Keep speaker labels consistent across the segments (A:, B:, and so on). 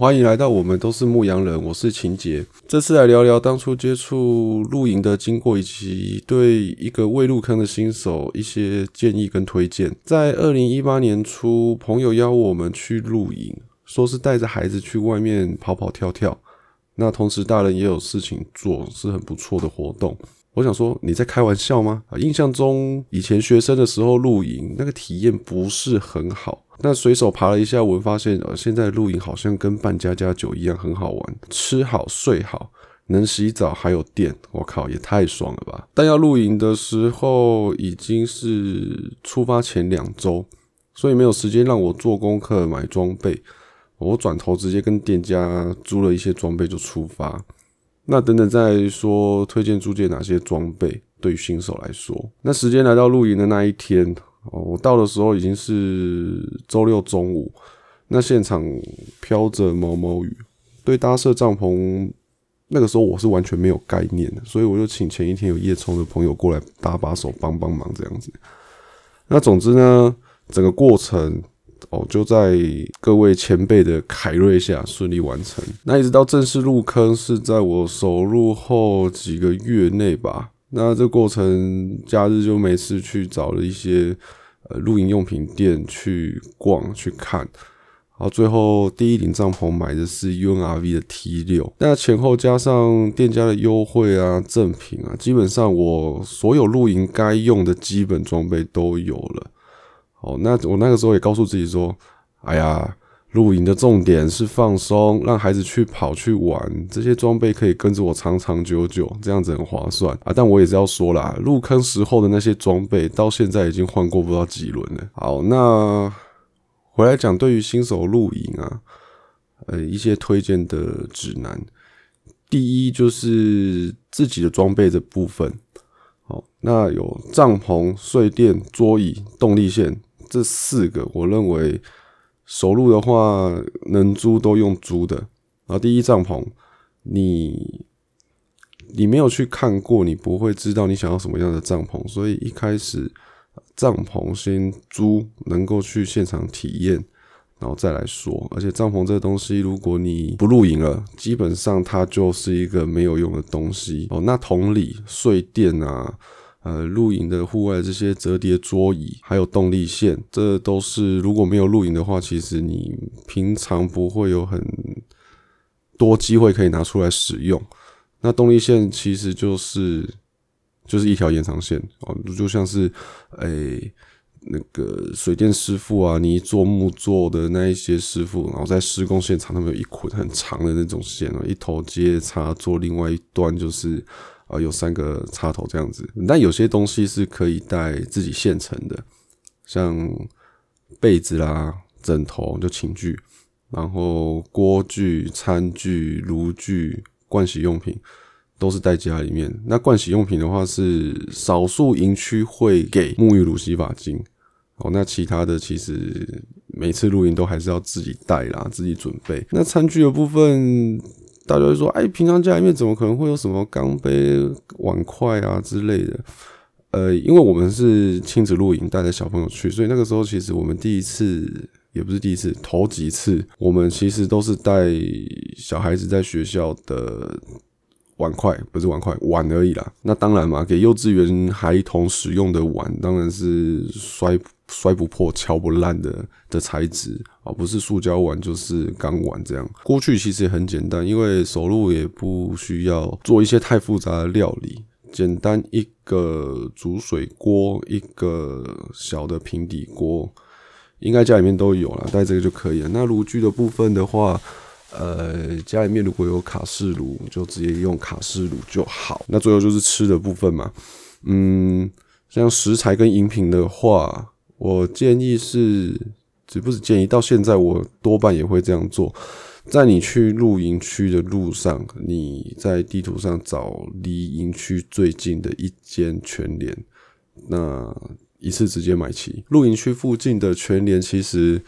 A: 欢迎来到我们都是牧羊人，我是秦杰。这次来聊聊当初接触露营的经过，以及对一个未入坑的新手一些建议跟推荐。在二零一八年初，朋友邀我们去露营，说是带着孩子去外面跑跑跳跳，那同时大人也有事情做，是很不错的活动。我想说，你在开玩笑吗？啊，印象中以前学生的时候露营，那个体验不是很好。那随手爬了一下，我发现呃，现在露营好像跟办家家酒一样，很好玩，吃好睡好，能洗澡还有电，我靠，也太爽了吧！但要露营的时候已经是出发前两周，所以没有时间让我做功课买装备，我转头直接跟店家租了一些装备就出发。那等等再说推荐租借哪些装备，对于新手来说，那时间来到露营的那一天。哦，我到的时候已经是周六中午，那现场飘着毛毛雨，对搭设帐篷，那个时候我是完全没有概念的，所以我就请前一天有夜冲的朋友过来搭把手帮帮忙这样子。那总之呢，整个过程哦就在各位前辈的凯瑞下顺利完成。那一直到正式入坑是在我首入后几个月内吧。那这过程，假日就每次去找了一些呃露营用品店去逛去看，然后最后第一顶帐篷买的是 UNRV 的 T 六，那前后加上店家的优惠啊赠品啊，基本上我所有露营该用的基本装备都有了。哦，那我那个时候也告诉自己说，哎呀。露营的重点是放松，让孩子去跑去玩，这些装备可以跟着我长长久久，这样子很划算啊！但我也是要说啦，入坑时候的那些装备，到现在已经换过不知道几轮了。好，那回来讲，对于新手露营啊，呃，一些推荐的指南，第一就是自己的装备的部分。好，那有帐篷、睡垫、桌椅、动力线这四个，我认为。首露的话，能租都用租的。然后第一帐篷，你你没有去看过，你不会知道你想要什么样的帐篷。所以一开始帐篷先租，能够去现场体验，然后再来说。而且帐篷这个东西，如果你不露营了，基本上它就是一个没有用的东西哦。那同理，睡垫啊。呃，露营的户外这些折叠桌椅，还有动力线，这都是如果没有露营的话，其实你平常不会有很多机会可以拿出来使用。那动力线其实就是就是一条延长线哦，就像是诶、那个水电师傅啊，你做木做的那一些师傅，然后在施工现场，他们有一捆很长的那种线哦，一头接插座，另外一端就是。啊，有三个插头这样子，但有些东西是可以带自己现成的，像被子啦、枕头就寝具，然后锅具、餐具、炉具、盥洗用品都是带家里面。那盥洗用品的话，是少数营区会给沐浴乳、洗发精。哦，那其他的其实每次露营都还是要自己带啦，自己准备。那餐具的部分。大家会说：“哎，平常家里面怎么可能会有什么钢杯、碗筷啊之类的？”呃，因为我们是亲子露营，带着小朋友去，所以那个时候其实我们第一次也不是第一次，头几次我们其实都是带小孩子在学校的碗筷，不是碗筷，碗而已啦。那当然嘛，给幼稚园孩童使用的碗，当然是摔。摔不破、敲不烂的的材质啊，不是塑胶碗就是钢碗这样。过去其实也很简单，因为走路也不需要做一些太复杂的料理，简单一个煮水锅，一个小的平底锅，应该家里面都有了，带这个就可以了。那炉具的部分的话，呃，家里面如果有卡式炉，就直接用卡式炉就好。那最后就是吃的部分嘛，嗯，像食材跟饮品的话。我建议是，只不是建议，到现在我多半也会这样做。在你去露营区的路上，你在地图上找离营区最近的一间全联，那一次直接买齐。露营区附近的全联其实，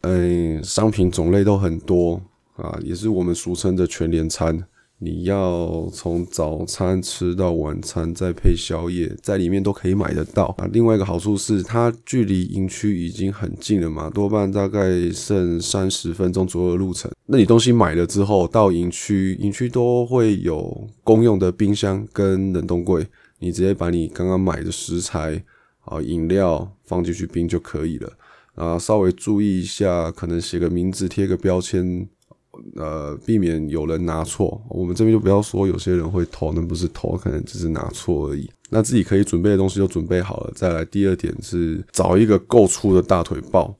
A: 嗯，商品种类都很多啊，也是我们俗称的全联餐。你要从早餐吃到晚餐，再配宵夜，在里面都可以买得到啊。另外一个好处是，它距离营区已经很近了嘛，多半大概剩三十分钟左右的路程。那你东西买了之后，到营区，营区都会有公用的冰箱跟冷冻柜，你直接把你刚刚买的食材啊、饮料放进去冰就可以了。啊，稍微注意一下，可能写个名字，贴个标签。呃，避免有人拿错，我们这边就不要说有些人会偷，那不是偷，可能只是拿错而已。那自己可以准备的东西都准备好了，再来第二点是找一个够粗的大腿抱。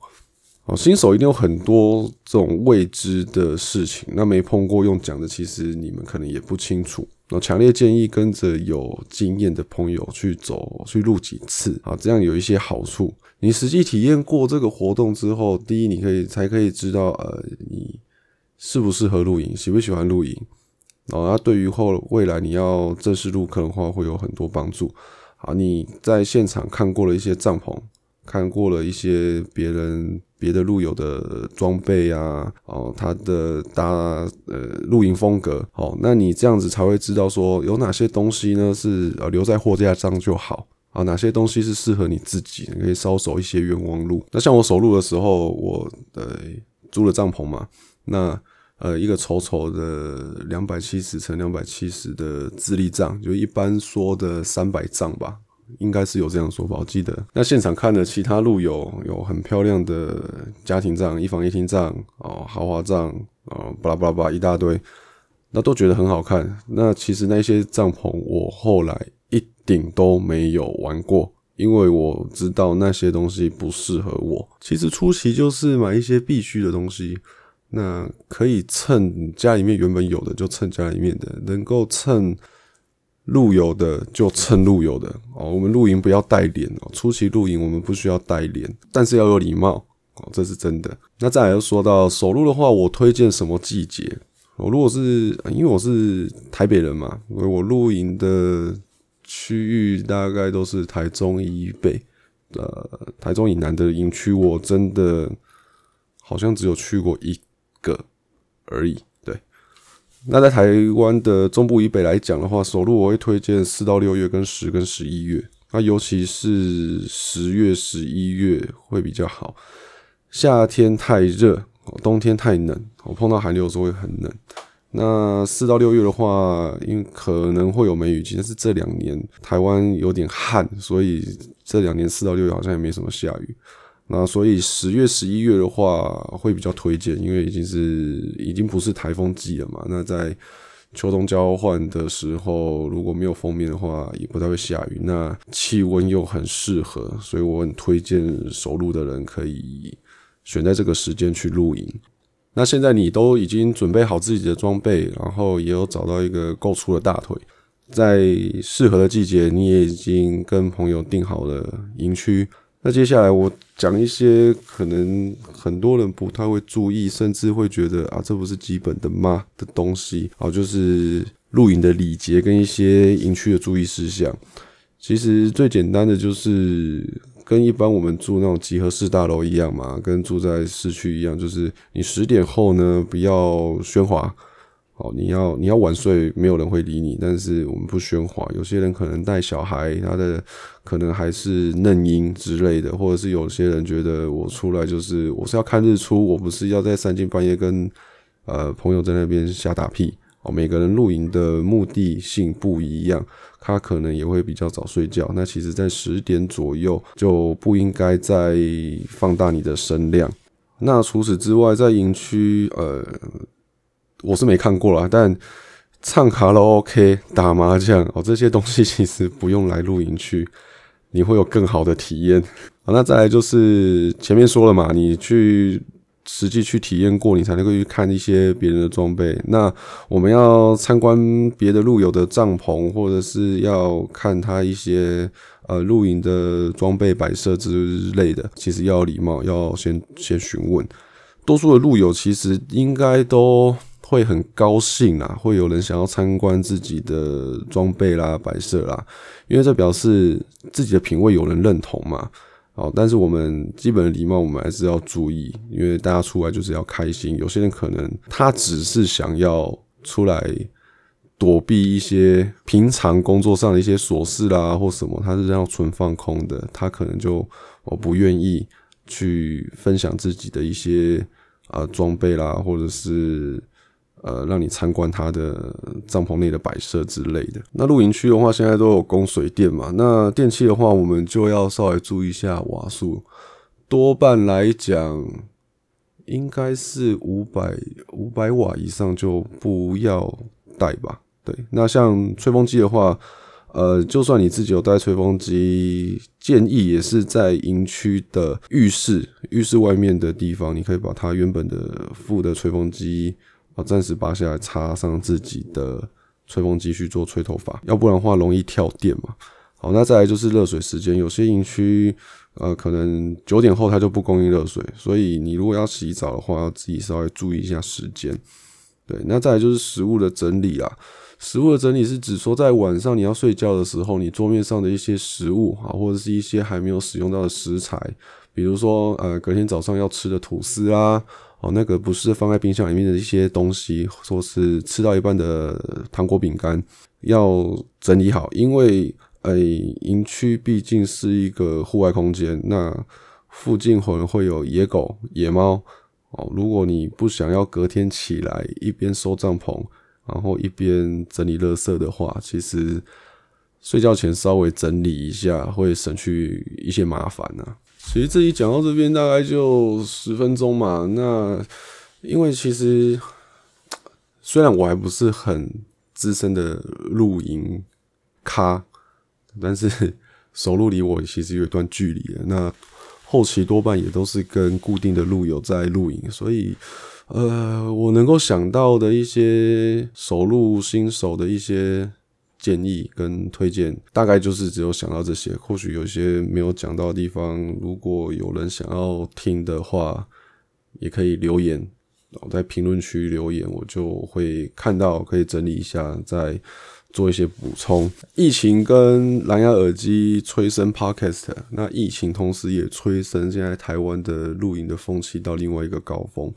A: 哦，新手一定有很多这种未知的事情，那没碰过用讲的，其实你们可能也不清楚。那强烈建议跟着有经验的朋友去走，去录几次啊，这样有一些好处。你实际体验过这个活动之后，第一，你可以才可以知道，呃，你。适不适合露营，喜不喜欢露营，哦，那对于后未来你要正式入坑的话，会有很多帮助。啊，你在现场看过了一些帐篷，看过了一些别人别的露友的装备啊，哦，他的搭呃露营风格，哦，那你这样子才会知道说有哪些东西呢是呃留在货架上就好啊，哪些东西是适合你自己，你可以稍守一些冤枉路。那像我走路的时候，我呃租了帐篷嘛。那呃，一个丑丑的两百七十乘两百七十的自立帐，就一般说的三百帐吧，应该是有这样说法。我记得那现场看的其他路友有很漂亮的家庭帐、一房一厅帐哦，豪华帐哦，巴拉巴拉巴拉一大堆，那都觉得很好看。那其实那些帐篷我后来一顶都没有玩过，因为我知道那些东西不适合我。其实初期就是买一些必须的东西。那可以蹭家里面原本有的，就蹭家里面的；能够蹭露友的，就蹭露友的。哦，我们露营不要带脸哦，初期露营我们不需要带脸，但是要有礼貌哦，这是真的。那再来又说到首露的话，我推荐什么季节？我如果是因为我是台北人嘛，因为我露营的区域大概都是台中以北，呃，台中以南的营区，我真的好像只有去过一。个而已，对。那在台湾的中部以北来讲的话，首路我会推荐四到六月跟十跟十一月，那尤其是十月、十一月会比较好。夏天太热，冬天太冷，我碰到寒流的时候会很冷。那四到六月的话，因为可能会有梅雨季，但是这两年台湾有点旱，所以这两年四到六月好像也没什么下雨。那所以十月、十一月的话会比较推荐，因为已经是已经不是台风季了嘛。那在秋冬交换的时候，如果没有封面的话，也不太会下雨。那气温又很适合，所以我很推荐首露的人可以选在这个时间去露营。那现在你都已经准备好自己的装备，然后也有找到一个够粗的大腿，在适合的季节，你也已经跟朋友订好了营区。那接下来我讲一些可能很多人不太会注意，甚至会觉得啊，这不是基本的吗的东西啊，就是露营的礼节跟一些营区的注意事项。其实最简单的就是跟一般我们住那种集合式大楼一样嘛，跟住在市区一样，就是你十点后呢，不要喧哗。哦，你要你要晚睡，没有人会理你。但是我们不喧哗。有些人可能带小孩，他的可能还是嫩婴之类的，或者是有些人觉得我出来就是我是要看日出，我不是要在三更半夜跟呃朋友在那边瞎打屁。哦，每个人露营的目的性不一样，他可能也会比较早睡觉。那其实，在十点左右就不应该再放大你的声量。那除此之外，在营区呃。我是没看过啦，但唱卡拉 OK、打麻将哦，这些东西其实不用来露营区，你会有更好的体验。好，那再来就是前面说了嘛，你去实际去体验过，你才能够去看一些别人的装备。那我们要参观别的露友的帐篷，或者是要看他一些呃露营的装备摆设之类的，其实要礼貌，要先先询问。多数的露友其实应该都。会很高兴啦，会有人想要参观自己的装备啦、摆设啦，因为这表示自己的品味有人认同嘛。哦，但是我们基本的礼貌我们还是要注意，因为大家出来就是要开心。有些人可能他只是想要出来躲避一些平常工作上的一些琐事啦，或什么，他是要纯放空的，他可能就我不愿意去分享自己的一些呃装备啦，或者是呃让你参观他的帐篷内的摆设之类的。那露营区的话，现在都有供水电嘛，那电器的话，我们就要稍微注意一下瓦数，多半来讲应该是五百五百瓦以上就不要带吧。对，那像吹风机的话，呃，就算你自己有带吹风机，建议也是在营区的浴室、浴室外面的地方，你可以把它原本的副的吹风机啊暂时拔下来，插上自己的吹风机去做吹头发，要不然的话容易跳电嘛。好，那再来就是热水时间，有些营区呃可能九点后它就不供应热水，所以你如果要洗澡的话，要自己稍微注意一下时间。对，那再来就是食物的整理啊。食物的整理是指说，在晚上你要睡觉的时候，你桌面上的一些食物啊，或者是一些还没有使用到的食材，比如说呃，隔天早上要吃的吐司啊，哦，那个不是放在冰箱里面的一些东西，或是吃到一半的糖果饼干，要整理好，因为呃，营区毕竟是一个户外空间，那附近可能会有野狗、野猫哦，如果你不想要隔天起来一边收帐篷。然后一边整理垃圾的话，其实睡觉前稍微整理一下，会省去一些麻烦啊。其实这里讲到这边大概就十分钟嘛。那因为其实虽然我还不是很资深的露营咖，但是 首露离我其实有一段距离了。那后期多半也都是跟固定的路友在露营，所以。呃，我能够想到的一些首露新手的一些建议跟推荐，大概就是只有想到这些。或许有些没有讲到的地方，如果有人想要听的话，也可以留言，我在评论区留言，我就会看到，可以整理一下，再做一些补充。疫情跟蓝牙耳机催生 Podcast，那疫情同时也催生现在台湾的露营的风气到另外一个高峰。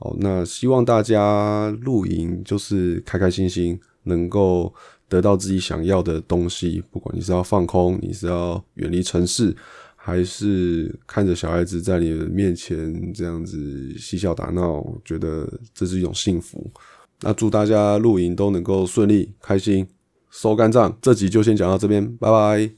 A: 好，那希望大家露营就是开开心心，能够得到自己想要的东西。不管你是要放空，你是要远离城市，还是看着小孩子在你的面前这样子嬉笑打闹，觉得这是一种幸福。那祝大家露营都能够顺利、开心、收干帐。这集就先讲到这边，拜拜。